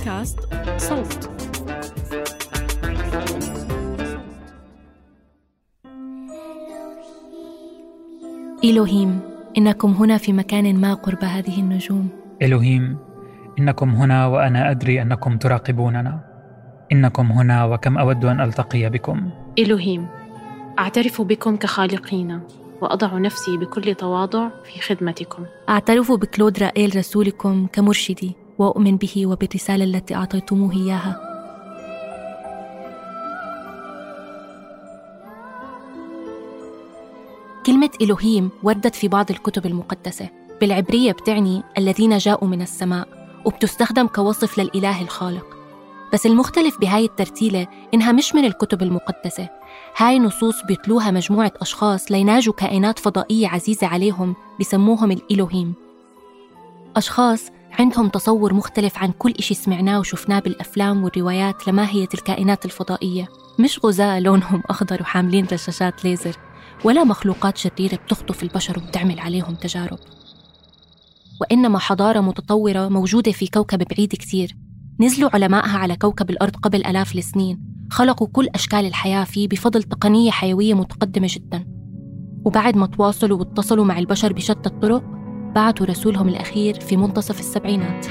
بودكاست صوت. إلهيم إنكم هنا في مكان ما قرب هذه النجوم. إلهيم إنكم هنا وأنا أدري أنكم تراقبوننا. إنكم هنا وكم أود أن ألتقي بكم. إلهيم أعترف بكم كخالقين وأضع نفسي بكل تواضع في خدمتكم. أعترف بكلود رائيل رسولكم كمرشدي. وأؤمن به وبالرسالة التي أعطيتموه إياها. كلمة إلهيم وردت في بعض الكتب المقدسة. بالعبرية بتعني الذين جاءوا من السماء وبتستخدم كوصف للإله الخالق. بس المختلف بهاي الترتيلة إنها مش من الكتب المقدسة. هاي نصوص بيتلوها مجموعة أشخاص ليناجوا كائنات فضائية عزيزة عليهم بسموهم الإلهيم. أشخاص عندهم تصور مختلف عن كل إشي سمعناه وشفناه بالأفلام والروايات لماهية الكائنات الفضائية. مش غزاة لونهم أخضر وحاملين رشاشات ليزر ولا مخلوقات شريرة بتخطف البشر وبتعمل عليهم تجارب. وإنما حضارة متطورة موجودة في كوكب بعيد كتير نزلوا علمائها على كوكب الأرض قبل ألاف السنين. خلقوا كل أشكال الحياة فيه بفضل تقنية حيوية متقدمة جدا. وبعد ما تواصلوا واتصلوا مع البشر بشتى الطرق بعثوا رسولهم الأخير في منتصف السبعينات.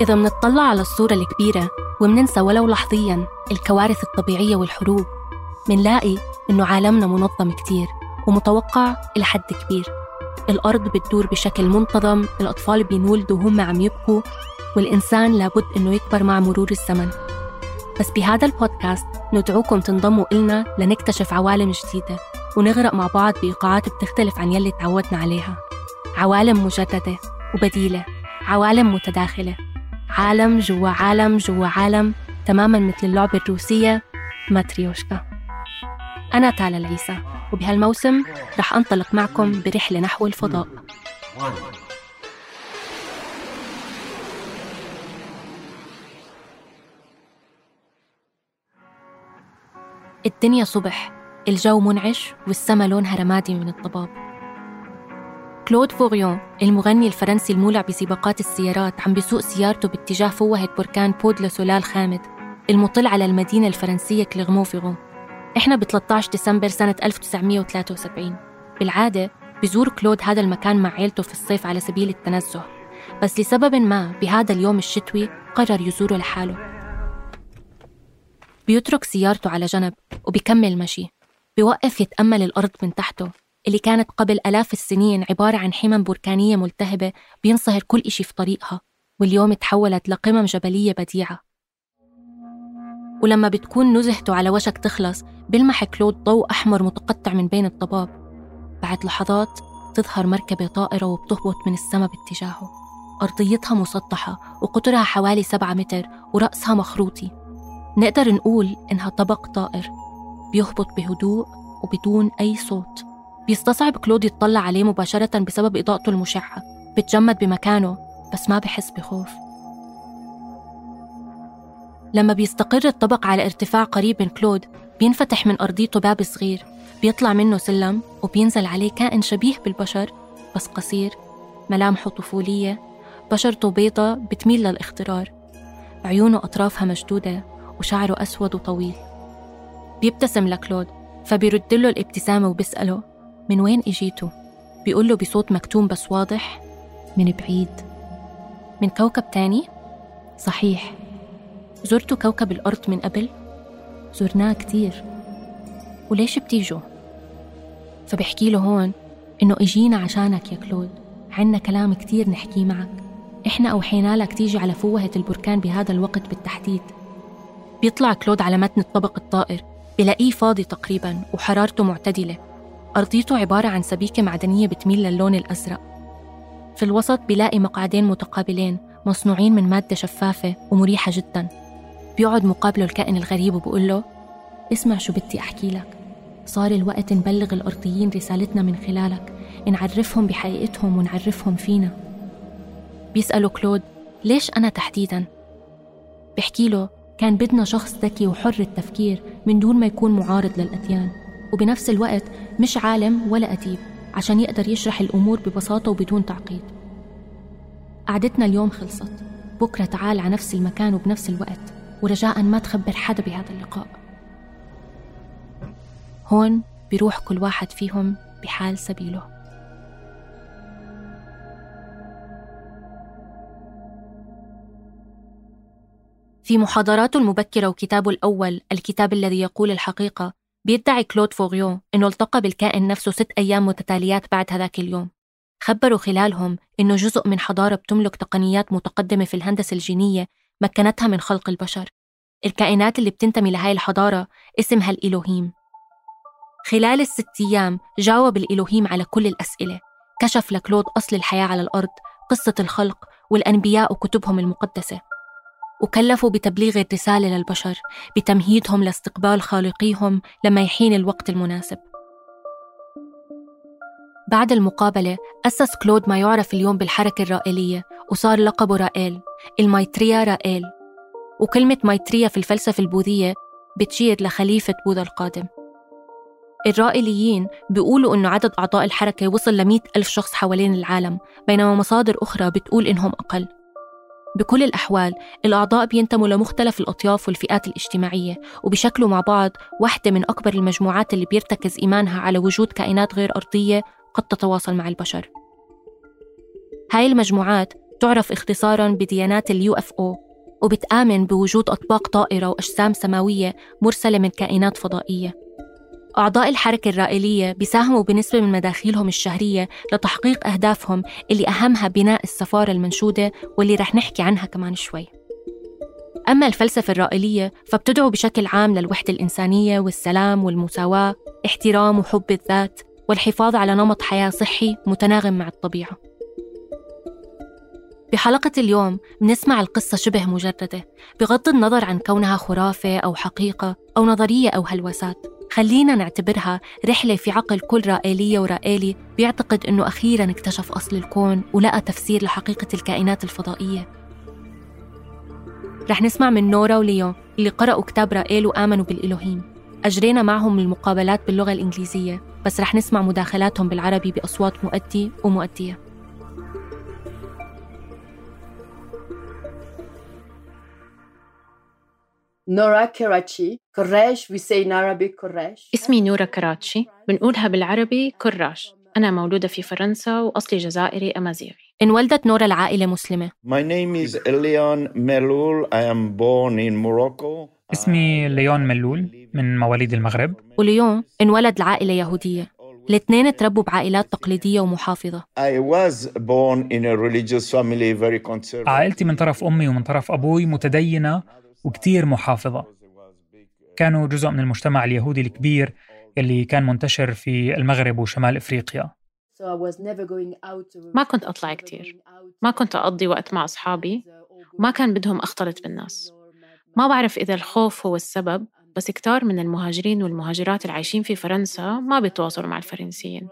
إذا منطلع على الصورة الكبيرة ومننسى ولو لحظيا الكوارث الطبيعية والحروب منلاقي إنه عالمنا منظم كتير ومتوقع إلى حد كبير. الأرض بتدور بشكل منتظم الأطفال بينولدوا وهم عم يبكوا والإنسان لابد إنه يكبر مع مرور الزمن. بس بهذا البودكاست ندعوكم تنضموا إلنا لنكتشف عوالم جديدة ونغرق مع بعض بإيقاعات بتختلف عن يلي تعودنا عليها. عوالم مجددة وبديلة عوالم متداخلة. عالم جوا عالم جوا عالم تماما مثل اللعبة الروسية ماتريوشكا. أنا تالا العيسى وبهالموسم رح أنطلق معكم برحلة نحو الفضاء. الدنيا صبح الجو منعش والسما لونها رمادي من الضباب كلود فوريون المغني الفرنسي المولع بسباقات السيارات عم بيسوق سيارته باتجاه فوهة بركان بوي دو لاسولا خامد المطل على المدينة الفرنسية كليغمون فيغون إحنا ب 13 ديسمبر سنة 1973 بالعادة بزور كلود هذا المكان مع عيلته في الصيف على سبيل التنزه. بس لسبب ما بهذا اليوم الشتوي قرر يزوره لحاله. بيترك سيارته على جنب وبيكمل مشي. بيوقف يتأمل الأرض من تحته. اللي كانت قبل آلاف السنين عبارة عن حمم بركانية ملتهبة بينصهر كل إشي في طريقها واليوم تحولت لقمم جبلية بديعة. ولما بتكون نزهته على وشك تخلص بيلمح كلود ضوء أحمر متقطع من بين الضباب. بعد لحظات تظهر مركبة طائرة وبتهبط من السماء باتجاهه. أرضيتها مسطحة وقطرها حوالي سبعة متر ورأسها مخروطي. نقدر نقول إنها طبق طائر بيهبط بهدوء وبدون أي صوت. بيستصعب كلود يطلع عليه مباشرة بسبب إضاءته المشعة. بتجمد بمكانه بس ما بحس بخوف. لما بيستقر الطبق على ارتفاع قريب من كلود بينفتح من أرضيته باب صغير. بيطلع منه سلم وبينزل عليه كائن شبيه بالبشر بس قصير. ملامحه طفولية. بشرته بيضة بتميل للاخضرار عيونه أطرافها مشدودة وشعره أسود وطويل. بيبتسم لكلود فبيرد له الابتسامة وبيسأله من وين إجيتوا؟ بيقول له بصوت مكتوم بس واضح من بعيد من كوكب تاني؟ صحيح زرتوا كوكب الأرض من قبل؟ زرناه كتير وليش بتيجوا؟ فبحكي له هون إنه إجينا عشانك يا كلود عنا كلام كتير نحكيه معك إحنا أوحينا لك تيجي على فوهة البركان بهذا الوقت بالتحديد بيطلع كلود على متن الطبق الطائر بلاقيه فاضي تقريبا وحرارته معتدلة أرضيته عبارة عن سبيكة معدنية بتميل للون الأزرق. في الوسط بلاقي مقعدين متقابلين مصنوعين من مادة شفافة ومريحة جدا. بيقعد مقابله الكائن الغريب وبقول له اسمع شو بدي أحكي لك. صار الوقت نبلغ الأرضيين رسالتنا من خلالك. نعرفهم بحقيقتهم ونعرفهم فينا. بيسأله كلود ليش أنا تحديدا؟ بحكي له كان بدنا شخص ذكي وحر التفكير من دون ما يكون معارض للأديان. وبنفس الوقت مش عالم ولا أديب عشان يقدر يشرح الأمور ببساطة وبدون تعقيد. قعدتنا اليوم خلصت. بكرة تعال على نفس المكان وبنفس الوقت. ورجاء ما تخبر حدا بهذا اللقاء. هون بيروح كل واحد فيهم بحال سبيله. في محاضراته المبكرة وكتابه الأول الكتاب الذي يقول الحقيقة بيدعي كلود فوريون إنه التقى بالكائن نفسه ست أيام متتاليات بعد هذاك اليوم. خبروا خلالهم إنه جزء من حضارة بتملك تقنيات متقدمة في الهندسة الجينية مكنتها من خلق البشر. الكائنات اللي بتنتمي لهاي الحضارة اسمها الإلوهيم خلال الست أيام جاوب الإلوهيم على كل الأسئلة. كشف لكلود أصل الحياة على الأرض قصة الخلق والأنبياء وكتبهم المقدسة. وكلفوا بتبليغ الرسالة للبشر بتمهيدهم لاستقبال خالقيهم لما يحين الوقت المناسب. بعد المقابلة أسس كلود ما يعرف اليوم بالحركة الرائلية وصار لقبه رائل المايتريا رائل. وكلمة مايتريا في الفلسفة البوذية بتشير لخليفة بوذا القادم. الرائليين بيقولوا إنه عدد أعضاء الحركة وصل لمئة ألف شخص حوالين العالم بينما مصادر أخرى بتقول إنهم أقل. بكل الأحوال الأعضاء بينتموا لمختلف الأطياف والفئات الاجتماعية وبشكلوا مع بعض واحدة من أكبر المجموعات اللي بيرتكز إيمانها على وجود كائنات غير أرضية قد تتواصل مع البشر. هاي المجموعات تعرف اختصارا بديانات اليو إف أو وبتآمن بوجود أطباق طائرة وأجسام سماوية مرسلة من كائنات فضائية. أعضاء الحركة الرائلية بيساهموا بنسبة من مداخيلهم الشهرية لتحقيق أهدافهم اللي أهمها بناء السفارة المنشودة واللي رح نحكي عنها كمان شوي. أما الفلسفة الرائلية فبتدعو بشكل عام للوحدة الإنسانية والسلام والمساواة احترام وحب الذات والحفاظ على نمط حياة صحي متناغم مع الطبيعة. بحلقة اليوم بنسمع القصة شبه مجردة بغض النظر عن كونها خرافة أو حقيقة أو نظرية أو هلوسات. خلينا نعتبرها رحلة في عقل كل رائلية ورائلي بيعتقد إنه أخيرا اكتشف أصل الكون ولقى تفسير لحقيقة الكائنات الفضائية. رح نسمع من نورا وليون اللي قرأوا كتاب رائيل وآمنوا بالإلهيم. أجرينا معهم المقابلات باللغة الإنجليزية بس رح نسمع مداخلاتهم بالعربي بأصوات مؤدي ومؤدية. نورا كراتشي كراش we say in Arabic كراش. اسمي نورا كراتشي بنقولها بالعربي كراش. أنا مولودة في فرنسا وأصلي جزائري أمازيغي. انولدت نورا العائلة مسلمة. My name is Leon Melul. I am born in Morocco. اسمي ليون ملول من مواليد المغرب. وليون انولد لعائلة يهودية. الاثنين تربوا بعائلات تقليدية ومحافظة. I was born in a religious family, very conservative. عائلتي من طرف أمي ومن طرف أبوي متدينة. وكتير محافظة. كانوا جزء من المجتمع اليهودي الكبير اللي كان منتشر في المغرب وشمال إفريقيا. So I was never going out to- ما كنت أطلع كتير. ما كنت أقضي وقت مع أصحابي. ما كان بدهم أختلط بالناس. ما بعرف إذا الخوف هو السبب بس كتار من المهاجرين والمهاجرات العايشين في فرنسا ما بيتواصلوا مع الفرنسيين.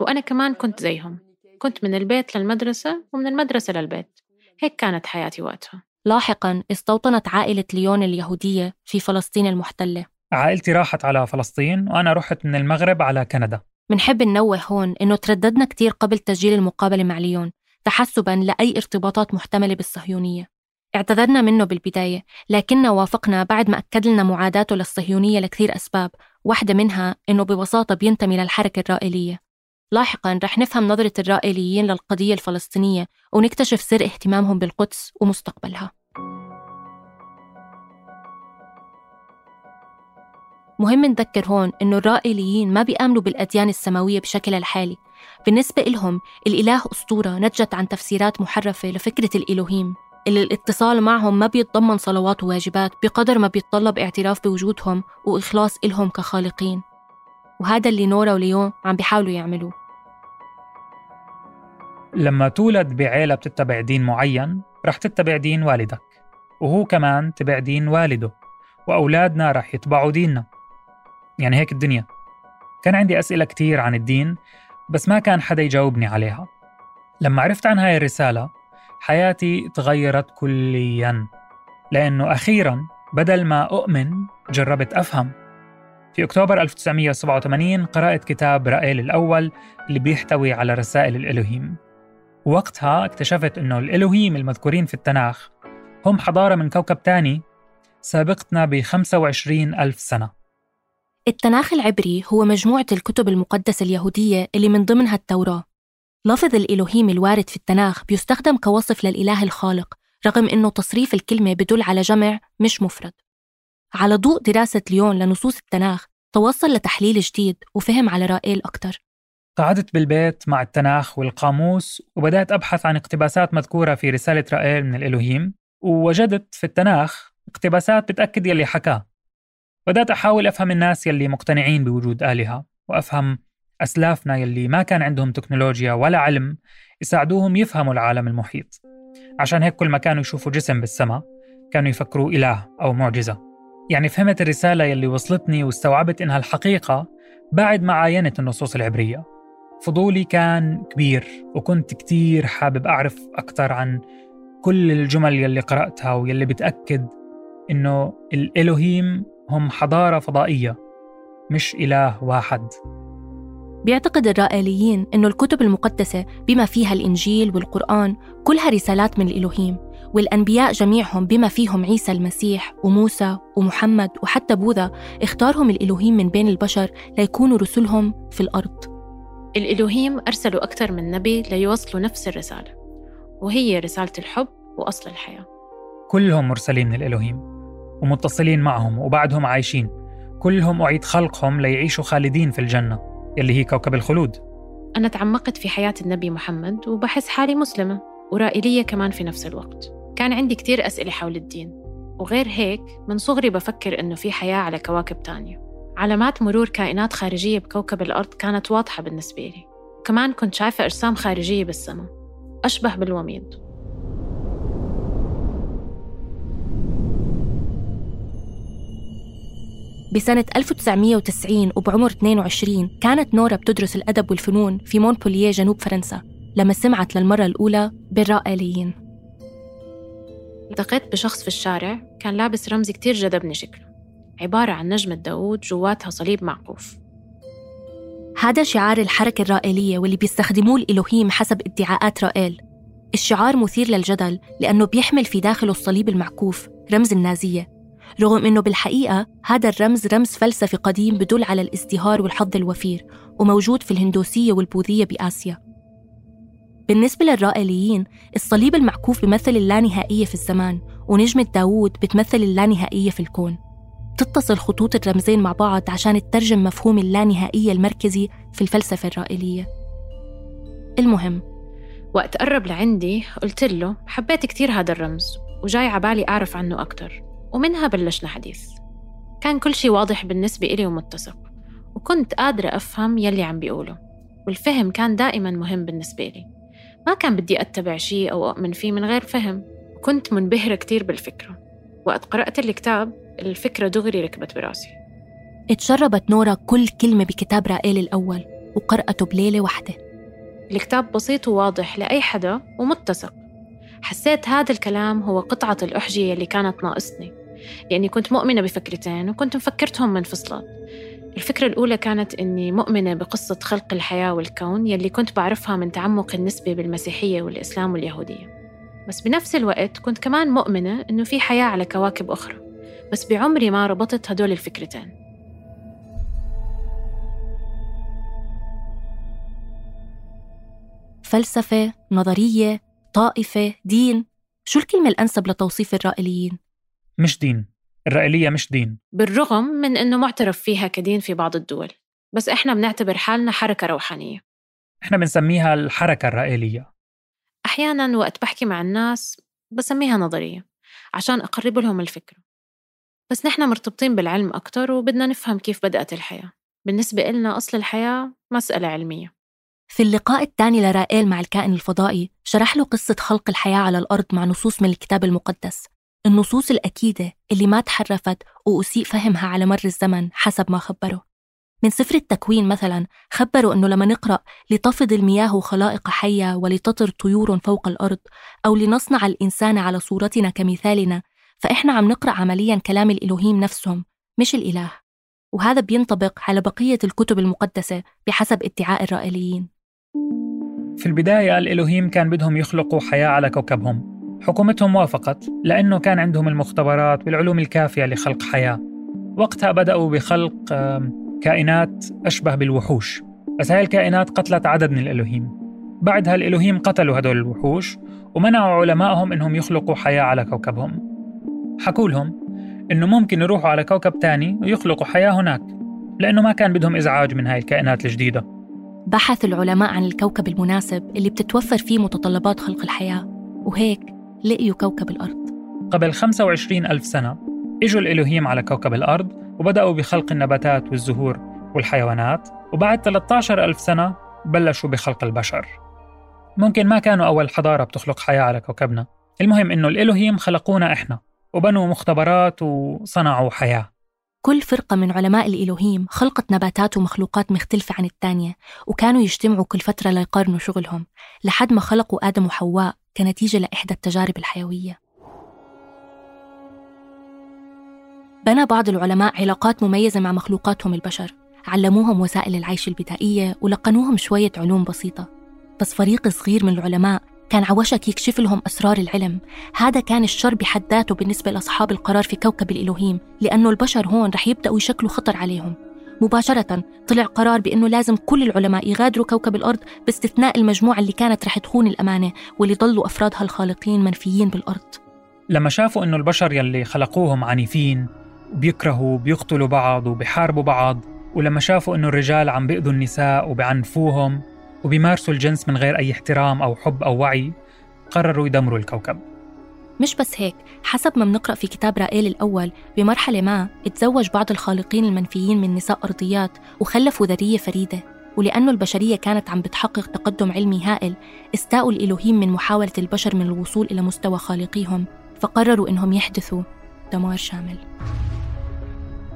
وأنا كمان كنت زيهم. كنت من البيت للمدرسة ومن المدرسة للبيت. هيك كانت حياتي وقتها. لاحقا استوطنت عائلة ليون اليهودية في فلسطين المحتلة. عائلتي راحت على فلسطين وأنا رحت من المغرب على كندا. منحب ننوه هون إنه ترددنا كتير قبل تسجيل المقابلة مع ليون تحسبا لأي ارتباطات محتملة بالصهيونية. اعتذرنا منه بالبداية لكننا وافقنا بعد ما أكد لنا معاداته للصهيونية لكثير أسباب واحدة منها إنه ببساطة بينتمي للحركة الرائلية. لاحقا رح نفهم نظرة الرائليين للقضية الفلسطينية ونكتشف سر اهتمامهم بالقدس ومستقبلها. مهم نذكر هون إنه الرائليين ما بيآمنوا بالأديان السماوية بشكلها الحالي. بالنسبة إلهم الإله أسطورة نتجت عن تفسيرات محرفة لفكرة الإلهيم. اللي الاتصال معهم ما بيتضمن صلوات وواجبات بقدر ما بيتطلب اعتراف بوجودهم وإخلاص إلهم كخالقين. وهذا اللي نورا وليون عم بيحاولوا يعملوه. لما تولد بعيلة بتتبع دين معين رح تتبع دين والدك. وهو كمان تبع دين والده. وأولادنا رح يتبعوا ديننا. يعني هيك الدنيا. كان عندي أسئلة كتير عن الدين بس ما كان حدا يجاوبني عليها. لما عرفت عن هاي الرسالة حياتي تغيرت كليا لأنه أخيرا بدل ما أؤمن جربت أفهم. في أكتوبر 1987 قرأت كتاب رائيل الأول اللي بيحتوي على رسائل الإلهيم. وقتها اكتشفت أنه الإلهيم المذكورين في التناخ هم حضارة من كوكب تاني سابقتنا ب 25 ألف سنة. التناخ العبري هو مجموعة الكتب المقدسة اليهودية اللي من ضمنها التوراة. لفظ الإلهيم الوارد في التناخ بيستخدم كوصف للإله الخالق رغم أنه تصريف الكلمة بدل على جمع مش مفرد. على ضوء دراسة ليون لنصوص التناخ توصل لتحليل جديد وفهم على رائيل أكتر. قعدت بالبيت مع التناخ والقاموس وبدأت أبحث عن اقتباسات مذكورة في رسالة رائيل من الإلهيم ووجدت في التناخ اقتباسات بتأكد يلي حكاه. بدأت أحاول أفهم الناس يلي مقتنعين بوجود آلهة وأفهم أسلافنا يلي ما كان عندهم تكنولوجيا ولا علم يساعدوهم يفهموا العالم المحيط. عشان هيك كل ما كانوا يشوفوا جسم بالسماء كانوا يفكروا إله أو معجزة. يعني فهمت الرسالة يلي وصلتني واستوعبت إنها الحقيقة بعد ما عاينت النصوص العبرية. فضولي كان كبير وكنت كتير حابب أعرف أكثر عن كل الجمل يلي قرأتها ويلي بتأكد إنه الإلهيم هم حضارة فضائية مش إله واحد. بيعتقد الرائليين أنه الكتب المقدسة بما فيها الإنجيل والقرآن كلها رسالات من الإلهيم والأنبياء جميعهم بما فيهم عيسى المسيح وموسى ومحمد وحتى بوذا اختارهم الإلهيم من بين البشر ليكونوا رسلهم في الأرض. الإلهيم أرسلوا أكثر من نبي ليوصلوا نفس الرسالة وهي رسالة الحب وأصل الحياة. كلهم مرسلين من الإلهيم ومتصلين معهم وبعدهم عايشين. كلهم أعيد خلقهم ليعيشوا خالدين في الجنة يلي هي كوكب الخلود. أنا تعمقت في حياة النبي محمد وبحس حالي مسلمة ورائلية كمان في نفس الوقت. كان عندي كتير أسئلة حول الدين وغير هيك من صغري بفكر إنه في حياة على كواكب تانية. علامات مرور كائنات خارجية بكوكب الأرض كانت واضحة بالنسبة لي. وكمان كنت شايفة أجسام خارجية بالسماء أشبه بالوميض بسنة 1990 وبعمر 22 كانت نورا بتدرس الأدب والفنون في مونبولييه جنوب فرنسا لما سمعت للمرة الأولى بالرائليين التقيت بشخص في الشارع كان لابس رمز كتير جذبني شكله عبارة عن نجمة داوود جواتها صليب معقوف هذا شعار الحركة الرائلية واللي بيستخدموه الإلهيم حسب ادعاءات رائيل الشعار مثير للجدل لأنه بيحمل في داخله الصليب المعكوف رمز النازية. رغم أنه بالحقيقة هذا الرمز رمز فلسفي قديم بدل على الازدهار والحظ الوفير وموجود في الهندوسية والبوذية بآسيا. بالنسبة للرائليين الصليب المعكوف بيمثل اللانهائية في الزمان ونجمة داوود بتمثل اللانهائية في الكون. تتصل خطوط الرمزين مع بعض عشان تترجم مفهوم اللانهائية المركزي في الفلسفة الرائلية. المهم وقت قرب لعندي قلت له حبيت كتير هذا الرمز وجاي عبالي أعرف عنه أكتر. ومنها بلشنا حديث. كان كل شي واضح بالنسبة إلي ومتسق وكنت قادرة أفهم يلي عم بيقوله والفهم كان دائما مهم بالنسبة لي ما كان بدي أتبع شيء أو أؤمن فيه من غير فهم كنت منبهرة كتير بالفكرة وقت قرأت الكتاب الفكرة دغري ركبت براسي. اتشربت نورا كل كلمة بكتاب رائيل الأول وقرأته بليلة واحدة. الكتاب بسيط وواضح لأي حدا ومتسق. حسيت هذا الكلام هو قطعة الأحجية اللي كانت ناقصني. لأني كنت مؤمنة بفكرتين وكنت مفكرتهم منفصلات الفكرة الأولى كانت إني مؤمنة بقصة خلق الحياة والكون يلي كنت بعرفها من تعمق النسبة بالمسيحية والإسلام واليهودية. بس بنفس الوقت كنت كمان مؤمنة إنه في حياة على كواكب أخرى. بس بعمري ما ربطت هدول الفكرتين. فلسفة، نظرية، طائفة، دين. شو الكلمة الأنسب لتوصيف الرائليين؟ مش دين الرائلية مش دين. بالرغم من إنه معترف فيها كدين في بعض الدول بس إحنا بنعتبر حالنا حركة روحانية. إحنا بنسميها الحركة الرائلية أحيانا وقت بحكي مع الناس بسميها نظرية عشان أقرب لهم الفكرة. بس نحن مرتبطين بالعلم أكتر وبدنا نفهم كيف بدأت الحياة. بالنسبة إلنا أصل الحياة مسألة علمية. في اللقاء الثاني لرائيل مع الكائن الفضائي شرح له قصة خلق الحياة على الأرض مع نصوص من الكتاب المقدس. النصوص الأكيدة اللي ما تحرفت وأسيء فهمها على مر الزمن حسب ما خبره من سفر التكوين مثلا خبروا أنه لما نقرأ لتفض المياه خلائق حية ولتطر طيور فوق الأرض أو لنصنع الإنسان على صورتنا كمثالنا فإحنا عم نقرأ عمليا كلام الإلهيم نفسهم مش الإله. وهذا بينطبق على بقية الكتب المقدسة بحسب ادعاء الرائليين. في البداية الإلهيم كان بدهم يخلقوا حياة على كوكبهم. حكومتهم وافقت لأنه كان عندهم المختبرات والعلوم الكافية لخلق حياة. وقتها بدأوا بخلق كائنات أشبه بالوحوش. بس هاي الكائنات قتلت عدد من الإلهيم. بعدها الإلهيم قتلوا هدول الوحوش ومنعوا علمائهم إنهم يخلقوا حياة على كوكبهم. حكوا لهم إنه ممكن يروحوا على كوكب تاني ويخلقوا حياة هناك لأنه ما كان بدهم إزعاج من هاي الكائنات الجديدة. بحث العلماء عن الكوكب المناسب اللي بتتوفر فيه متطلبات خلق الحياة. وهيك لقيوا كوكب الأرض. قبل 25 ألف سنة إجوا الإلهيم على كوكب الأرض وبدأوا بخلق النباتات والزهور والحيوانات وبعد 13 ألف سنة بلشوا بخلق البشر. ممكن ما كانوا أول حضارة بتخلق حياة على كوكبنا. المهم إنه الإلهيم خلقونا إحنا وبنوا مختبرات وصنعوا حياة. كل فرقة من علماء الإلهيم خلقت نباتات ومخلوقات مختلفة عن الثانية وكانوا يجتمعوا كل فترة ليقارنوا شغلهم لحد ما خلقوا آدم وحواء كنتيجة لإحدى التجارب الحيوية. بنى بعض العلماء علاقات مميزة مع مخلوقاتهم البشر علموهم وسائل العيش البدائية ولقنوهم شوية علوم بسيطة. بس فريق صغير من العلماء كان عوشك يكشف لهم أسرار العلم. هذا كان الشر بحد ذاته بالنسبة لأصحاب القرار في كوكب الإلهيم لأنه البشر هون رح يبدأوا يشكلوا خطر عليهم. مباشرة طلع قرار بأنه لازم كل العلماء يغادروا كوكب الأرض باستثناء المجموعة اللي كانت رح تخون الأمانة واللي ضلوا أفرادها الخالقين منفيين بالأرض. لما شافوا أنه البشر يلي خلقوهم عنيفين وبيكرهوا وبيقتلوا بعض وبيحاربوا بعض ولما شافوا أنه الرجال عم بيأذوا النساء وبعنفوهم وبيمارسوا الجنس من غير أي احترام أو حب أو وعي قرروا يدمروا الكوكب. مش بس هيك حسب ما بنقرأ في كتاب رائيل الأول بمرحلة ما تزوج بعض الخالقين المنفيين من نساء أرضيات وخلفوا ذرية فريدة ولأنه البشرية كانت عم بتحقق تقدم علمي هائل استاءوا الإلهيم من محاولة البشر من الوصول إلى مستوى خالقيهم فقرروا إنهم يحدثوا دمار شامل.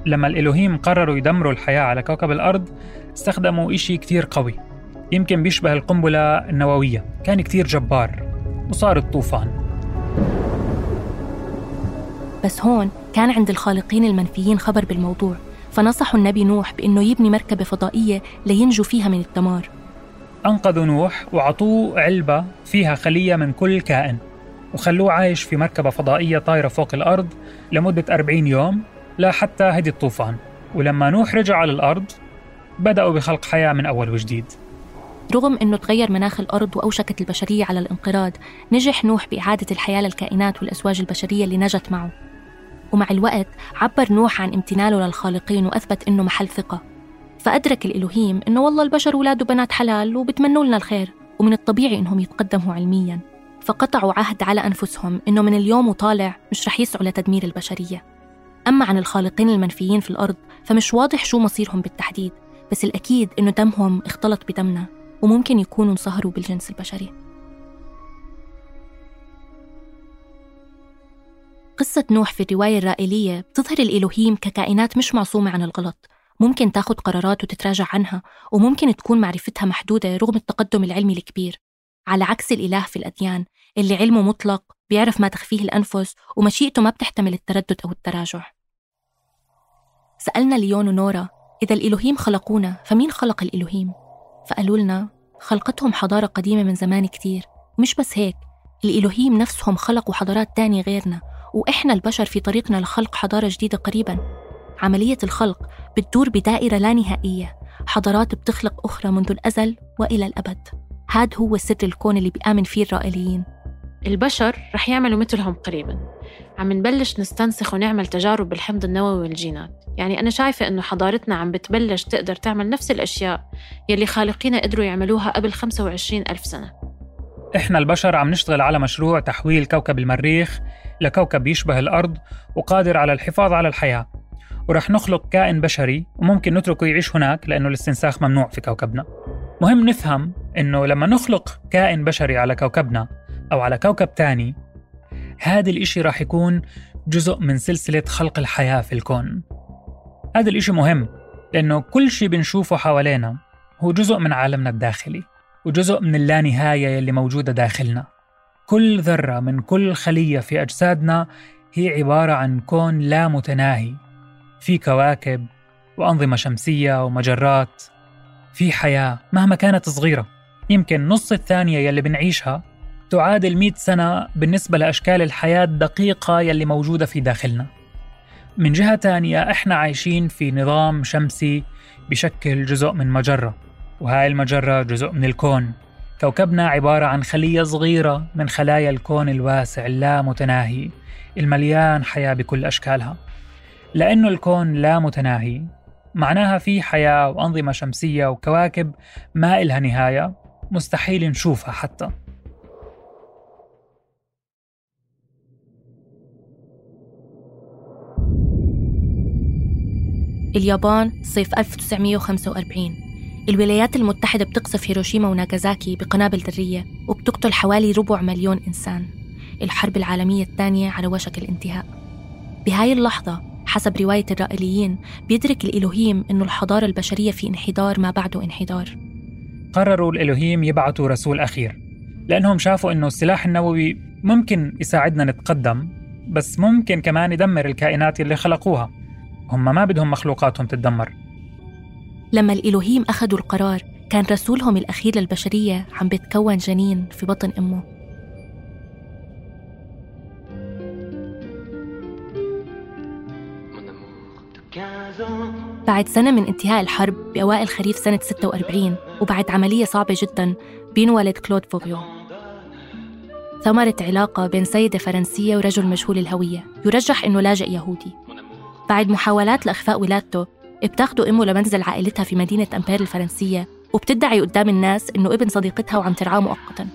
لما الإلهيم قرروا يدمروا الحياة على كوكب الأرض استخدموا إشي كتير قوي. يمكن بيشبه القنبلة النووية. كان كتير جبار وصار الطوفان. بس هون كان عند الخالقين المنفيين خبر بالموضوع فنصحوا النبي نوح بأنه يبني مركبة فضائية لينجوا فيها من الدمار. أنقذوا نوح وعطوه علبة فيها خلية من كل كائن وخلوه عايش في مركبة فضائية طايرة فوق الأرض لمدة 40 يوم لحتى هدي الطوفان. ولما نوح رجع على الأرض بدأوا بخلق حياة من أول وجديد. رغم أنه تغير مناخ الأرض وأوشكت البشرية على الانقراض نجح نوح بإعادة الحياة للكائنات والأزواج البشرية اللي نجت معه. ومع الوقت عبر نوح عن امتنانه للخالقين وأثبت أنه محل ثقة. فأدرك الإلهيم أنه والله البشر ولاد وبنات حلال وبتمنوا لنا الخير ومن الطبيعي أنهم يتقدموا علميا. فقطعوا عهد على أنفسهم أنه من اليوم وطالع مش رح يسعوا لتدمير البشرية. أما عن الخالقين المنفيين في الأرض فمش واضح شو مصيرهم بالتحديد بس الأكيد أنه دمهم اختلط بدمنا. وممكن يكونوا انصهروا بالجنس البشري. قصة نوح في الرواية الرائلية بتظهر الإلهيم ككائنات مش معصومة عن الغلط. ممكن تاخد قرارات وتتراجع عنها وممكن تكون معرفتها محدودة رغم التقدم العلمي الكبير. على عكس الإله في الأديان اللي علمه مطلق بيعرف ما تخفيه الأنفس ومشيئته ما بتحتمل التردد أو التراجع. سألنا ليون ونورا إذا الإلهيم خلقونا فمين خلق الإلهيم؟ فقالوا لنا خلقتهم حضارة قديمة من زمان كتير ومش بس هيك الإلهيم نفسهم خلقوا حضارات تانية غيرنا وإحنا البشر في طريقنا لخلق حضارة جديدة قريبا. عملية الخلق بتدور بدائرة لا نهائية حضارات بتخلق أخرى منذ الأزل وإلى الأبد. هاد هو سر الكون اللي بيآمن فيه الرائليين. البشر رح يعملوا مثلهم قريبا. عم نبلش نستنسخ ونعمل تجارب بالحمض النووي والجينات. يعني أنا شايفة إنه حضارتنا عم بتبلش تقدر تعمل نفس الأشياء يلي خالقينا قدروا يعملوها قبل 25 ألف سنة. إحنا البشر عم نشتغل على مشروع تحويل كوكب المريخ لكوكب يشبه الأرض وقادر على الحفاظ على الحياة. ورح نخلق كائن بشري وممكن نتركه يعيش هناك لأنه الاستنساخ ممنوع في كوكبنا. مهم نفهم إنه لما نخلق كائن بشري على كوكبنا أو على كوكب تاني هذا الإشي راح يكون جزء من سلسلة خلق الحياة في الكون. هذا الإشي مهم لأنه كل شيء بنشوفه حوالينا هو جزء من عالمنا الداخلي وجزء من اللانهاية اللي موجودة داخلنا. كل ذرة من كل خلية في أجسادنا هي عبارة عن كون لا متناهي. في كواكب وأنظمة شمسية ومجرات في حياة مهما كانت صغيرة. يمكن نص الثانية يلي بنعيشها تعادل 100 سنة بالنسبة لأشكال الحياة الدقيقة يلي موجودة في داخلنا. من جهة تانية إحنا عايشين في نظام شمسي بشكل جزء من مجرة وهاي المجرة جزء من الكون. كوكبنا عبارة عن خلية صغيرة من خلايا الكون الواسع اللا متناهي المليان حياة بكل أشكالها. لأنه الكون لا متناهي معناها في حياة وأنظمة شمسية وكواكب ما إلها نهاية مستحيل نشوفها حتى. اليابان صيف 1945 الولايات المتحدة بتقصف هيروشيما وناغازاكي بقنابل ذرية وبتقتل حوالي ربع مليون إنسان. الحرب العالمية الثانية على وشك الانتهاء. بهاي اللحظة حسب رواية الرائليين بيدرك الإلهيم أنه الحضارة البشرية في انحدار ما بعده انحدار. قرروا الإلهيم يبعثوا رسول أخير لأنهم شافوا أنه السلاح النووي ممكن يساعدنا نتقدم بس ممكن كمان يدمر الكائنات اللي خلقوها. هم ما بدهم مخلوقاتهم تتدمر. لما الإلهيم أخذوا القرار كان رسولهم الأخير للبشرية عم بتكون جنين في بطن أمه. بعد سنة من انتهاء الحرب بأوائل خريف سنة 46 وبعد عملية صعبة جدا بينولد كلود فوغيون ثمرة علاقة بين سيدة فرنسية ورجل مجهول الهوية يرجح أنه لاجئ يهودي. بعد محاولات لإخفاء ولادته بتاخده أمه لمنزل عائلتها في مدينة أمبير الفرنسية وبتدعي قدام الناس إنه ابن صديقتها وعم ترعاه مؤقتا.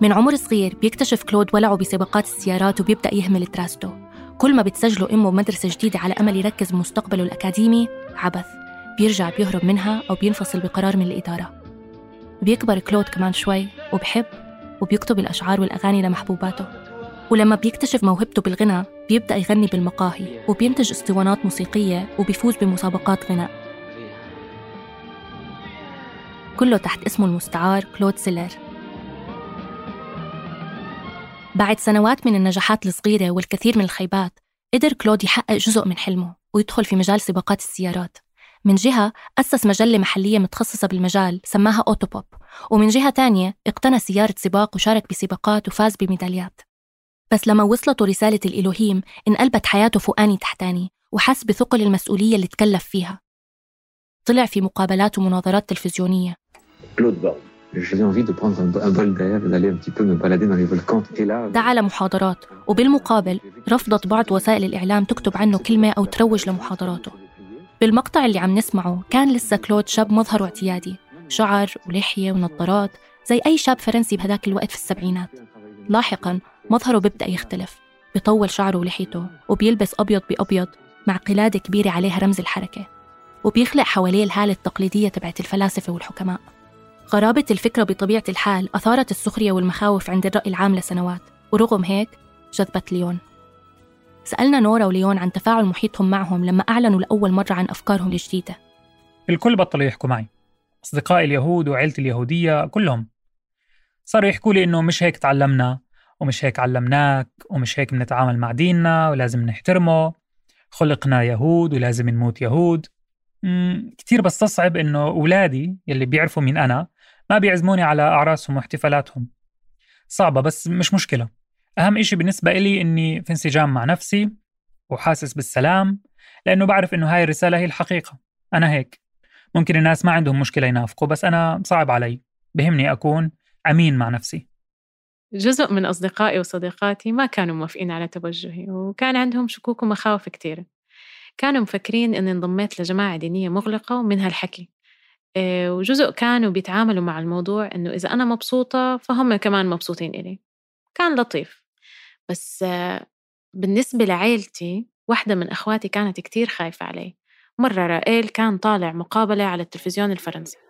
من عمر صغير بيكتشف كلود ولعه بسباقات السيارات وبيبدأ يهمل دراسته كل ما بتسجله أمه بمدرسة جديدة على أمل يركز بمستقبله الأكاديمي عبث. بيرجع بيهرب منها أو بينفصل بقرار من الإدارة. بيكبر كلود كمان شوي وبحب وبيكتب الأشعار والأغاني لمحبوباته. ولما بيكتشف موهبته بالغنى بيبدأ يغني بالمقاهي وبينتج اسطوانات موسيقية وبيفوز بمسابقات غناء. كله تحت اسمه المستعار كلود سيلر. بعد سنوات من النجاحات الصغيرة والكثير من الخيبات قدر كلود يحقق جزء من حلمه ويدخل في مجال سباقات السيارات. من جهة أسس مجلة محلية متخصصة بالمجال سماها أوتوبوب ومن جهة تانية اقتنى سيارة سباق وشارك بسباقات وفاز بميداليات. بس لما وصلته رسالة الإلهيم انقلبت حياته فوقاني تحتاني وحس بثقل المسؤولية اللي تكلف فيها. طلع في مقابلات ومناظرات تلفزيونية. دعا لمحاضرات وبالمقابل رفضت بعض وسائل الإعلام تكتب عنه كلمة أو تروج لمحاضراته. بالمقطع اللي عم نسمعه كان لسه كلود شاب مظهره اعتيادي شعر ولحية ونظارات زي أي شاب فرنسي بهداك الوقت في السبعينات. لاحقا مظهره بيبدأ يختلف بيطول شعره ولحيته وبيلبس أبيض بأبيض مع قلادة كبيرة عليها رمز الحركة وبيخلق حواليه الهالة التقليدية تبعت الفلاسفة والحكماء. غرابة الفكرة بطبيعة الحال أثارت السخرية والمخاوف عند الرأي العام لسنوات ورغم هيك جذبت ليون. سألنا نورا وليون عن تفاعل محيطهم معهم لما أعلنوا لأول مرة عن أفكارهم الجديدة. الكل بطلوا يحكوا معي أصدقائي اليهود وعيلتي اليهودية كلهم. صاروا يحكوا لي إنه مش هيك تعلمنا ومش هيك علمناك ومش هيك بنتعامل مع ديننا ولازم نحترمه. خلقنا يهود ولازم نموت يهود. كتير بستصعب إنه أولادي يلي بيعرفوا مين أنا ما بيعزموني على أعراسهم واحتفالاتهم. صعبة بس مش مشكلة. أهم إشي بالنسبة إلي إني في انسجام مع نفسي وحاسس بالسلام لأنه بعرف إنه هاي الرسالة هي الحقيقة. أنا هيك. ممكن الناس ما عندهم مشكلة ينافقوا بس أنا صعب علي. بهمني أكون أمين مع نفسي. جزء من أصدقائي وصديقاتي ما كانوا موافقين على توجهي وكان عندهم شكوك ومخاوف كثيرة كانوا مفكرين أني انضميت لجماعة دينية مغلقة ومنها الحكي آه، وجزء كانوا بيتعاملوا مع الموضوع إنه إذا أنا مبسوطة فهم كمان مبسوطين إلي. كان لطيف. بس آه، بالنسبة لعائلتي واحدة من أخواتي كانت كتير خايفة علي. مرة رائل كان طالع مقابلة على التلفزيون الفرنسي.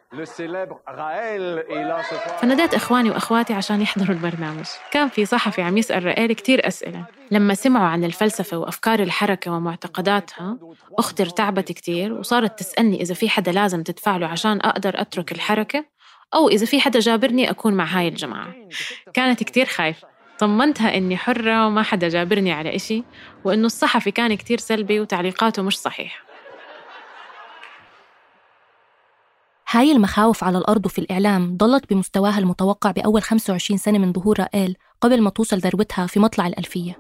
فناديت إخواني وأخواتي عشان يحضروا البرنامج. كان في صحفي عم يسأل رائل كتير أسئلة. لما سمعوا عن الفلسفة وأفكار الحركة ومعتقداتها أختي ارتعبت كتير وصارت تسألني إذا في حدا لازم تدفع له عشان أقدر أترك الحركة أو إذا في حدا جابرني أكون مع هاي الجماعة. كانت كتير خايفة. طمنتها إني حرة وما حدا جابرني على إشي وإنه الصحفي كان كتير سلبي وتعليقاته مش صحيحة. هاي المخاوف على الأرض وفي الإعلام ضلت بمستواها المتوقع بأول 25 سنة من ظهور رائيل قبل ما توصل ذروتها في مطلع الألفية.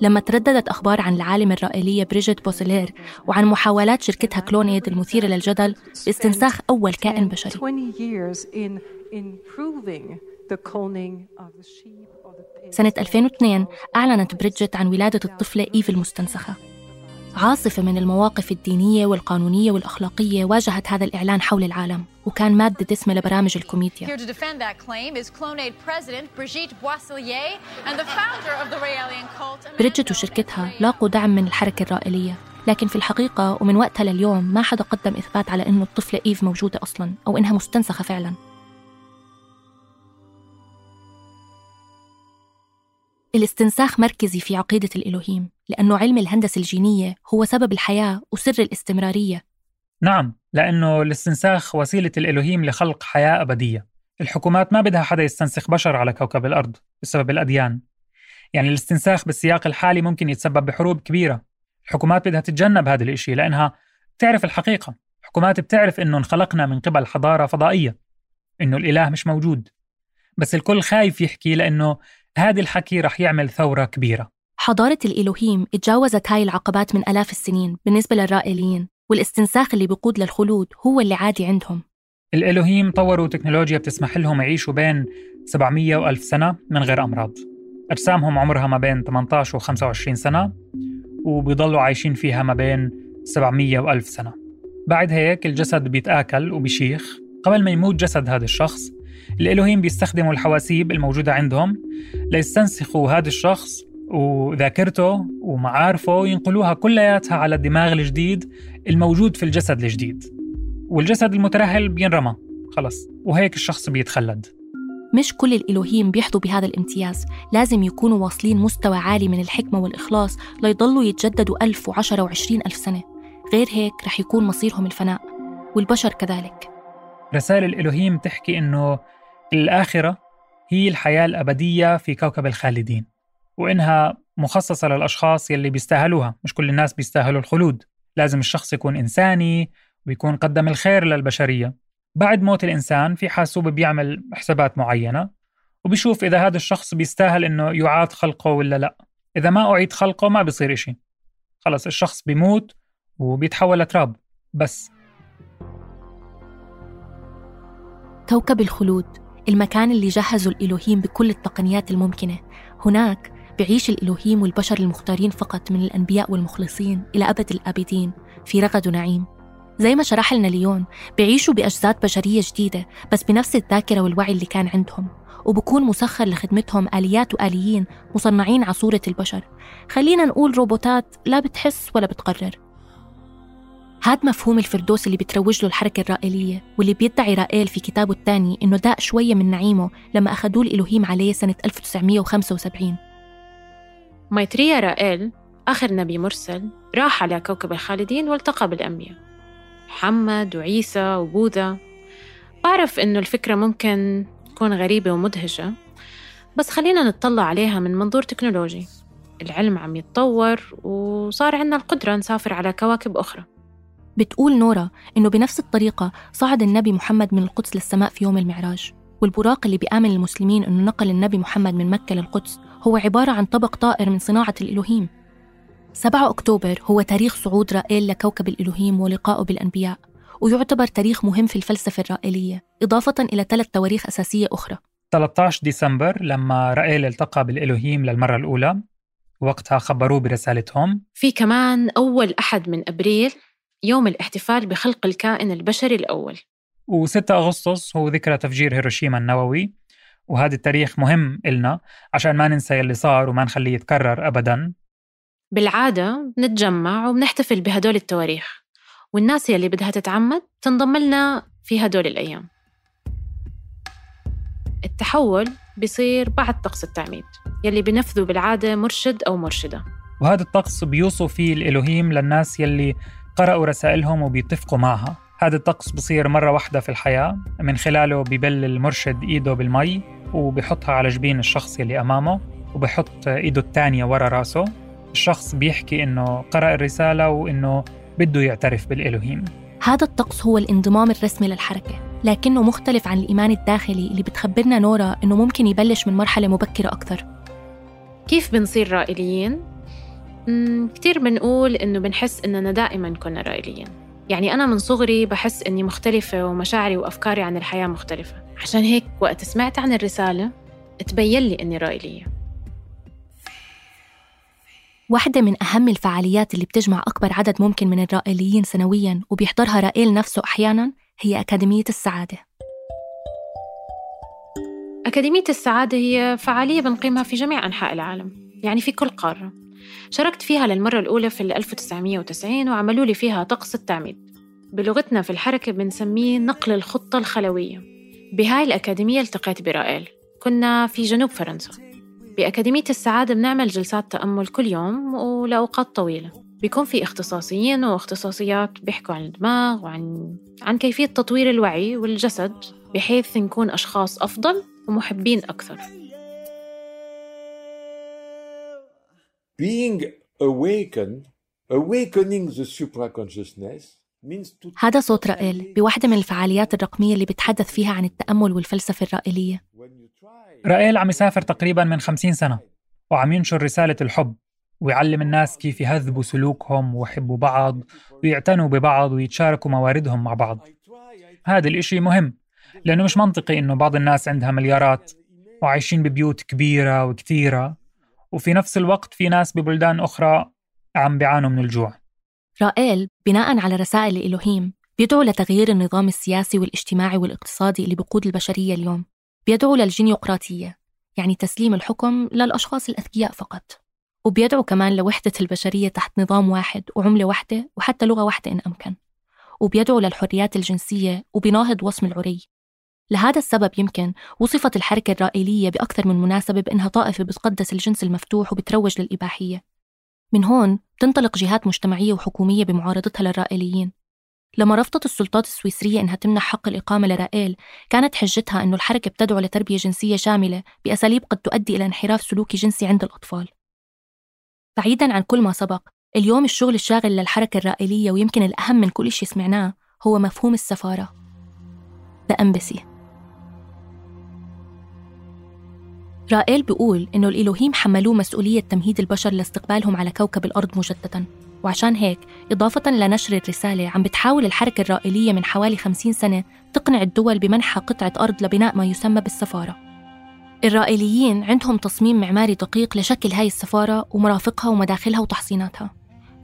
لما ترددت أخبار عن العالمة الرائلية بريجيت بوسلير وعن محاولات شركتها Clonaid المثيرة للجدل باستنساخ أول كائن بشري. سنة 2002 أعلنت بريدجيت عن ولادة الطفلة إيف المستنسخة عاصفة من المواقف الدينية والقانونية والأخلاقية واجهت هذا الإعلان حول العالم وكان مادة دسمة لبرامج الكوميديا. بريدجيت وشركتها لاقوا دعم من الحركة الرائلية لكن في الحقيقة ومن وقتها لليوم ما حدا قدم إثبات على إنه الطفلة إيف موجودة أصلا أو إنها مستنسخة فعلا. الاستنساخ مركزي في عقيدة الإلوهيم لأنه علم الهندسة الجينية هو سبب الحياة وسر الاستمرارية. نعم لأنه الاستنساخ وسيلة الإلوهيم لخلق حياة أبدية. الحكومات ما بدها حدا يستنسخ بشر على كوكب الأرض بسبب الأديان. يعني الاستنساخ بالسياق الحالي ممكن يتسبب بحروب كبيرة. الحكومات بدها تتجنب هذا الإشي لأنها بتعرف الحقيقة. الحكومات بتعرف إنه انخلقنا من قبل حضارة فضائية إنه الإله مش موجود. بس الكل خايف يحكي لأنه هذا الحكي رح يعمل ثورة كبيرة. حضارة الإلوهيم تجاوزت هاي العقبات من آلاف السنين بالنسبة للرائليين والاستنساخ اللي بيقود للخلود هو اللي عادي عندهم. الإلوهيم طوروا تكنولوجيا بتسمح لهم يعيشوا بين 700 و 1000 سنة من غير أمراض. أجسامهم عمرها ما بين 18 و 25 سنة وبيضلوا عايشين فيها ما بين 700 و 1000 سنة. بعد هيك الجسد بيتآكل وبيشيخ. قبل ما يموت جسد هذا الشخص الإلوهيم بيستخدموا الحواسيب الموجودة عندهم ليستنسخوا هذا الشخص وذاكرته ومعارفه ينقلوها كلياتها على الدماغ الجديد الموجود في الجسد الجديد. والجسد المترهل بينرمى خلص وهيك الشخص بيتخلد. مش كل الإلوهيم بيحظوا بهذا الامتياز. لازم يكونوا واصلين مستوى عالي من الحكمة والإخلاص ليضلوا يتجددوا ألف وعشرة وعشرين ألف سنة. غير هيك رح يكون مصيرهم الفناء والبشر كذلك. رسائل الإلوهيم تحكي إنه الآخرة هي الحياة الأبدية في كوكب الخالدين وإنها مخصصة للأشخاص يلي بيستاهلوها مش كل الناس بيستاهلوا الخلود. لازم الشخص يكون إنساني ويكون قدم الخير للبشرية. بعد موت الإنسان في حاسوب بيعمل حسابات معينة وبيشوف إذا هذا الشخص بيستاهل إنه يعاد خلقه ولا لأ. إذا ما أعيد خلقه ما بيصير إشي. خلص الشخص بيموت وبيتحول لتراب. بس. كوكب الخلود. المكان اللي جهزه الإلوهيم بكل التقنيات الممكنة. هناك بعيش الإلوهيم والبشر المختارين فقط من الأنبياء والمخلصين إلى أبد الآبدين في رغد ونعيم. زي ما شرح لنا ليون بيعيشوا بأجساد بشرية جديدة بس بنفس الذاكرة والوعي اللي كان عندهم وبكون مسخر لخدمتهم آليات وآليين مصنعين على صورة البشر. خلينا نقول روبوتات لا بتحس ولا بتقرر. هاد مفهوم الفردوس اللي بتروج له الحركة الرائلية واللي بيدعي رائيل في كتابه الثاني إنه داق شوية من نعيمه لما أخذوه الإلوهيم عليه سنة 1975 مايتريا رائيل آخر نبي مرسل راح على كوكب الخالدين والتقى بالأنبياء. محمد وعيسى وبوذا. بعرف إنه الفكرة ممكن تكون غريبة ومدهشة بس خلينا نطلع عليها من منظور تكنولوجي. العلم عم يتطور وصار عندنا القدرة نسافر على كواكب أخرى. بتقول نورا إنه بنفس الطريقة صعد النبي محمد من القدس للسماء في يوم المعراج. والبراق اللي بيآمن المسلمين إنه نقل النبي محمد من مكة للقدس هو عبارة عن طبق طائر من صناعة الإلوهيم 7 أكتوبر هو تاريخ صعود رائيل لكوكب الإلوهيم ولقائه بالأنبياء ويعتبر تاريخ مهم في الفلسفة الرائلية إضافة إلى ثلاث تواريخ أساسية أخرى. 13 ديسمبر لما رائيل التقى بالإلوهيم للمرة الأولى وقتها خبروه برسالتهم. في كمان أول أحد من أبريل يوم الاحتفال بخلق الكائن البشري الأول. و6 أغسطس هو ذكرى تفجير هيروشيما النووي وهذا التاريخ مهم إلنا عشان ما ننسى يلي صار وما نخليه يتكرر أبدا. بالعادة نتجمع وبنحتفل بهدول التواريخ والناس يلي بدها تتعمد تنضم لنا في هدول الأيام. التحول بيصير بعد طقس التعميد يلي بنفذه بالعادة مرشد أو مرشدة. وهذا الطقس بيوصوا فيه الإلهيم للناس يلي قرأوا رسائلهم وبيتفقوا معها. هذا الطقس بصير مرة واحدة في الحياة من خلاله ببل المرشد إيده بالمي وبيحطها على جبين الشخص يلي أمامه وبحط إيده الثانية ورا راسه. الشخص بيحكي إنه قرأ الرسالة وإنه بده يعترف بالإلهيم. هذا الطقس هو الانضمام الرسمي للحركة لكنه مختلف عن الإيمان الداخلي اللي بتخبرنا نورا إنه ممكن يبلش من مرحلة مبكرة أكثر. كيف بنصير رائليين؟ كتير بنقول إنه بنحس إننا دائما كنا رائليين يعني أنا من صغري بحس إني مختلفة ومشاعري وأفكاري عن الحياة مختلفة. عشان هيك وقت سمعت عن الرسالة تبين لي إني رائلية واحدة من أهم الفعاليات اللي بتجمع أكبر عدد ممكن من الرائليين سنوياً وبيحضرها رائل نفسه أحياناً هي أكاديمية السعادة. أكاديمية السعادة هي فعالية بنقيمها في جميع أنحاء العالم يعني في كل قارة. شاركت فيها للمرة الأولى في 1990 وعملوا لي فيها طقس التعميد. بلغتنا في الحركة بنسميه نقل الخطة الخلوية. بهاي الأكاديمية التقيت برائل. كنا في جنوب فرنسا. بأكاديمية السعادة بنعمل جلسات تأمل كل يوم ولأوقات طويلة. بيكون في اختصاصيين واختصاصيات بيحكوا عن الدماغ وعن عن كيفية تطوير الوعي والجسد بحيث نكون أشخاص أفضل ومحبين أكثر. هذا صوت رائل بواحدة من الفعاليات الرقمية اللي بتحدث فيها عن التأمل والفلسفة الرائلية. رائل عم يسافر تقريبا من خمسين سنة وعم ينشر رسالة الحب ويعلم الناس كيف يهذبوا سلوكهم ويحبوا بعض ويعتنوا ببعض ويتشاركوا مواردهم مع بعض. هذا الإشي مهم لأنه مش منطقي إنه بعض الناس عندها مليارات وعايشين ببيوت كبيرة وكثيرة. وفي نفس الوقت في ناس ببلدان أخرى عم بيعانوا من الجوع. رائيل بناء على رسائل الإلهيم بيدعو لتغيير النظام السياسي والاجتماعي والاقتصادي اللي بقود البشرية اليوم. بيدعو للجينيوقراطية يعني تسليم الحكم للأشخاص الأذكياء فقط. وبيدعو كمان لوحدة البشرية تحت نظام واحد وعملة واحدة وحتى لغة واحدة إن أمكن. وبيدعو للحريات الجنسية وبيناهض وصم العري. لهذا السبب يمكن وصفت الحركة الرائلية بأكثر من مناسبة بأنها طائفة بتقدس الجنس المفتوح وبتروج للإباحية. من هون تنطلق جهات مجتمعية وحكومية بمعارضتها للرائليين. لما رفضت السلطات السويسرية إنها تمنح حق الإقامة لرائيل كانت حجتها أنه الحركة بتدعو لتربية جنسية شاملة بأساليب قد تؤدي إلى انحراف سلوكي جنسي عند الأطفال. بعيدا عن كل ما سبق اليوم الشغل الشاغل للحركة الرائلية ويمكن الأهم من كل شيء سمعناه هو مفهوم السفارة. The Embassy. رائيل بيقول إنه الإلهيم حملوه مسؤولية تمهيد البشر لاستقبالهم على كوكب الأرض مجددا. وعشان هيك إضافة لنشر الرسالة عم بتحاول الحركة الرائلية من حوالي خمسين سنة تقنع الدول بمنحها قطعة أرض لبناء ما يسمى بالسفارة. الرائليين عندهم تصميم معماري دقيق لشكل هاي السفارة ومرافقها ومداخلها وتحصيناتها.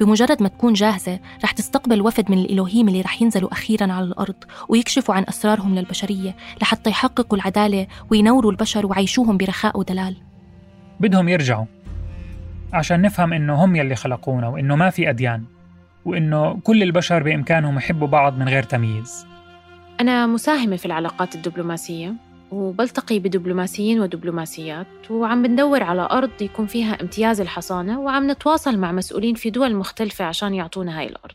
بمجرد ما تكون جاهزة رح تستقبل وفد من الإلهيم اللي رح ينزلوا أخيرا على الأرض ويكشفوا عن أسرارهم للبشرية لحتى يحققوا العدالة وينوروا البشر وعيشوهم برخاء ودلال. بدهم يرجعوا عشان نفهم إنه هم يلي خلقونا وإنه ما في أديان وإنه كل البشر بإمكانهم يحبوا بعض من غير تمييز. أنا مساهمة في العلاقات الدبلوماسية. وبلتقي بدبلوماسيين ودبلوماسيات وعم بندور على أرض يكون فيها امتياز الحصانة وعم نتواصل مع مسؤولين في دول مختلفة عشان يعطونا هاي الأرض.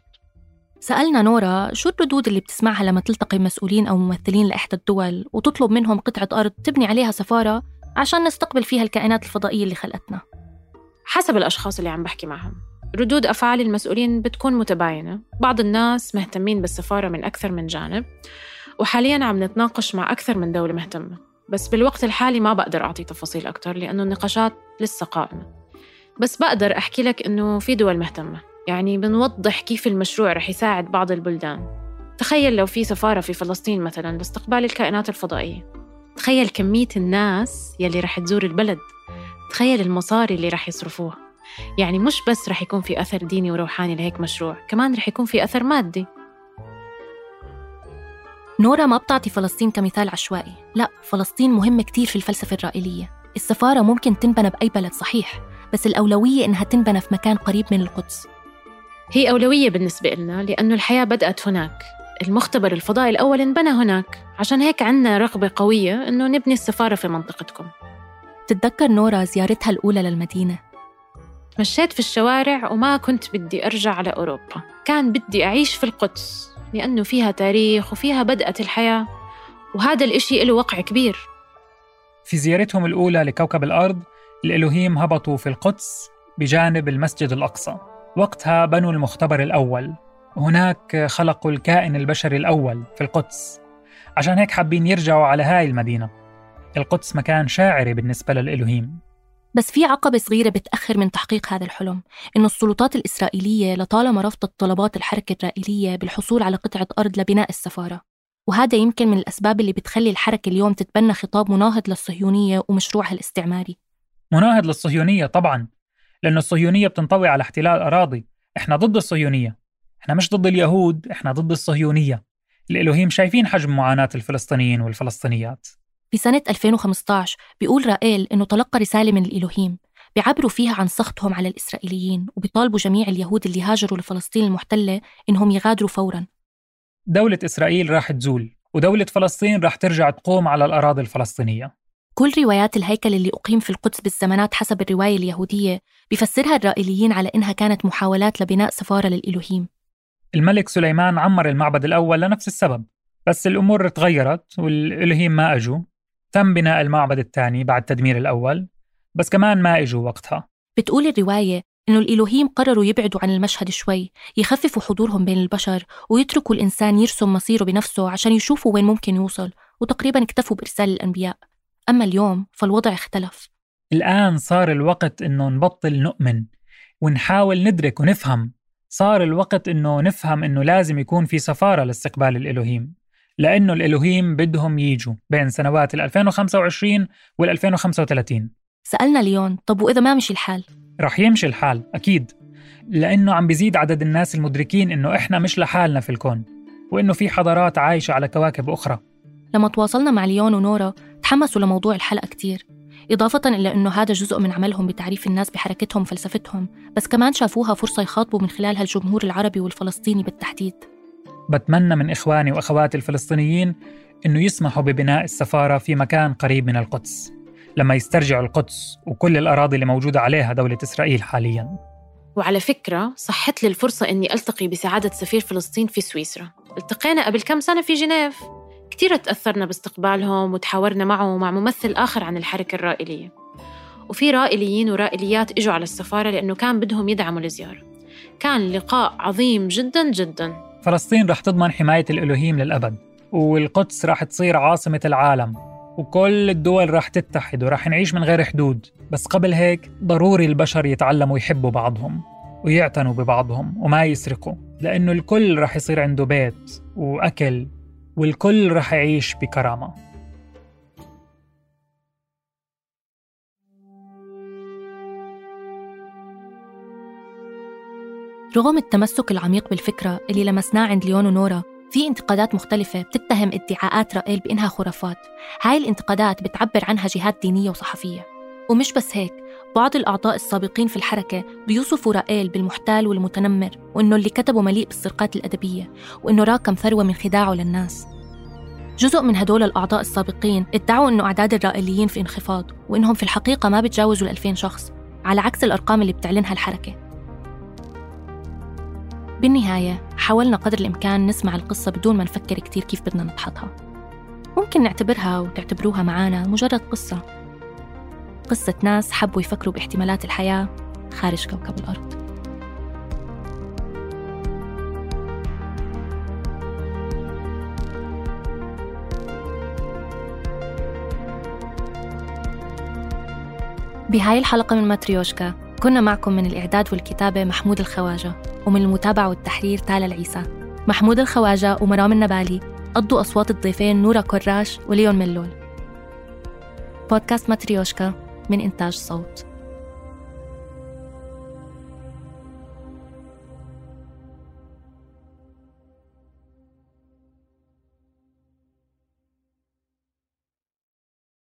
سألنا نورا شو الردود اللي بتسمعها لما تلتقي مسؤولين أو ممثلين لإحدى الدول وتطلب منهم قطعة أرض تبني عليها سفارة عشان نستقبل فيها الكائنات الفضائية اللي خلقتنا؟ حسب الأشخاص اللي عم بحكي معهم. ردود أفعال المسؤولين بتكون متباينة. بعض الناس مهتمين بالسفارة من أكثر من جانب. وحاليا عم نتناقش مع أكثر من دولة مهتمة بس بالوقت الحالي ما بقدر أعطي تفاصيل أكثر لأنه النقاشات لسه قائمة. بس بقدر أحكي لك إنه في دول مهتمة يعني بنوضح كيف المشروع رح يساعد بعض البلدان. تخيل لو في سفارة في فلسطين مثلا لاستقبال الكائنات الفضائية. تخيل كمية الناس يلي رح تزور البلد. تخيل المصاري اللي رح يصرفوها. يعني مش بس رح يكون في أثر ديني وروحاني لهيك مشروع كمان رح يكون في أثر مادي. نورا ما بتعطي فلسطين كمثال عشوائي. لا فلسطين مهمة كتير في الفلسفة الرائلية. السفارة ممكن تنبنى بأي بلد صحيح بس الأولوية إنها تنبنى في مكان قريب من القدس. هي أولوية بالنسبة لنا لأنه الحياة بدأت هناك. المختبر الفضائي الأول انبنى هناك. عشان هيك عنا رغبة قوية إنه نبني السفارة في منطقتكم. تتذكر نورا زيارتها الأولى للمدينة؟ مشيت في الشوارع وما كنت بدي أرجع على أوروبا كان بدي أعيش في القدس. لأنه فيها تاريخ وفيها بدأت الحياة وهذا الإشي له وقع كبير. في زيارتهم الأولى لكوكب الأرض الإلوهيم هبطوا في القدس بجانب المسجد الأقصى. وقتها بنوا المختبر الأول. هناك خلقوا الكائن البشري الأول في القدس. عشان هيك حابين يرجعوا على هاي المدينة. القدس مكان شاعري بالنسبة للإلوهيم بس في عقبة صغيرة بتأخر من تحقيق هذا الحلم إنه السلطات الإسرائيلية لطالما رفضت طلبات الحركة الرائلية بالحصول على قطعة أرض لبناء السفارة. وهذا يمكن من الأسباب اللي بتخلي الحركة اليوم تتبنى خطاب مناهض للصهيونية ومشروعها الاستعماري. مناهض للصهيونية طبعا لأن الصهيونية بتنطوي على احتلال أراضي. إحنا ضد الصهيونية. إحنا مش ضد اليهود إحنا ضد الصهيونية. الإلوهيم شايفين حجم معاناة الفلسطينيين والفلسطينيات. بسنة 2015 بيقول رائيل إنه تلقى رسالة من الإلوهيم بيعبروا فيها عن سخطهم على الإسرائيليين وبيطالبوا جميع اليهود اللي هاجروا لفلسطين المحتلة إنهم يغادروا فوراً. دولة إسرائيل راح تزول ودولة فلسطين راح ترجع تقوم على الأراضي الفلسطينية. كل روايات الهيكل اللي أقيم في القدس بالزمانات حسب الرواية اليهودية بيفسرها الرائليين على إنها كانت محاولات لبناء سفارة للإلوهيم الملك سليمان عمر المعبد الأول لنفس السبب بس الأمور تغيرت والإلهيم ما أجوا. تم بناء المعبد الثاني بعد تدمير الأول بس كمان ما إجوا وقتها. بتقول الرواية إنه الإلوهيم قرروا يبعدوا عن المشهد شوي يخففوا حضورهم بين البشر ويتركوا الإنسان يرسم مصيره بنفسه عشان يشوفوا وين ممكن يوصل وتقريبا اكتفوا بإرسال الأنبياء. أما اليوم فالوضع اختلف. الآن صار الوقت إنه نبطل نؤمن ونحاول ندرك ونفهم. صار الوقت إنه نفهم إنه لازم يكون في سفارة لاستقبال الإلوهيم لأنه الإلوهيم بدهم يجوا بين سنوات ال 2025 وال 2035 سألنا ليون طب وإذا ما مشي الحال؟ رح يمشي الحال أكيد. لأنه عم بيزيد عدد الناس المدركين إنه إحنا مش لحالنا في الكون وإنه في حضارات عايشة على كواكب أخرى. لما تواصلنا مع ليون ونورا تحمسوا لموضوع الحلقة كتير إضافة إلى أنه هذا جزء من عملهم بتعريف الناس بحركتهم وفلسفتهم بس كمان شافوها فرصة يخاطبوا من خلالها الجمهور العربي والفلسطيني بالتحديد. بتمنى من إخواني وأخواتي الفلسطينيين أنه يسمحوا ببناء السفارة في مكان قريب من القدس لما يسترجعوا القدس وكل الأراضي اللي موجودة عليها دولة إسرائيل حالياً. وعلى فكرة صحت لي الفرصة إني ألتقي بسعادة سفير فلسطين في سويسرا. التقينا قبل كم سنة في جنيف. كتير تأثرنا باستقبالهم وتحاورنا معه ومع ممثل آخر عن الحركة الرائلية. وفي رائليين ورائليات إجوا على السفارة لأنه كان بدهم يدعموا الزيارة. كان لقاء عظيم جدا جدا. فلسطين رح تضمن حماية الإلوهيم للأبد والقدس رح تصير عاصمة العالم وكل الدول رح تتحد ورح نعيش من غير حدود بس قبل هيك ضروري البشر يتعلموا يحبوا بعضهم ويعتنوا ببعضهم وما يسرقوا لأنه الكل رح يصير عنده بيت وأكل والكل رح يعيش بكرامة. رغم التمسك العميق بالفكرة اللي لمسناه عند ليون ونورا في انتقادات مختلفة بتتهم ادعاءات رائيل بإنها خرافات. هاي الانتقادات بتعبر عنها جهات دينية وصحفية. ومش بس هيك بعض الأعضاء السابقين في الحركة بيوصفوا رائيل بالمحتال والمتنمر وإنه اللي كتبه مليء بالسرقات الأدبية وإنه راكم ثروة من خداعه للناس. جزء من هدول الأعضاء السابقين ادعوا إنه أعداد الرائليين في انخفاض وإنهم في الحقيقة ما بتجاوزوا ال 2000 شخص على عكس الأرقام اللي بتعلنها الحركة. بالنهاية حاولنا قدر الإمكان نسمع القصة بدون ما نفكر كتير كيف بدنا نضحطها. ممكن نعتبرها وتعتبروها معانا مجرد قصة. قصة ناس حبوا يفكروا باحتمالات الحياة خارج كوكب الأرض. بهاي الحلقة من ماتريوشكا كنا معكم من الإعداد والكتابة محمود الخواجة ومن المتابعة والتحرير تالا العيسى. محمود الخواجة ومرام النبالي. قضوا أصوات الضيفين نورا كراش وليون ملول. بودكاست ماتريوشكا من إنتاج صوت.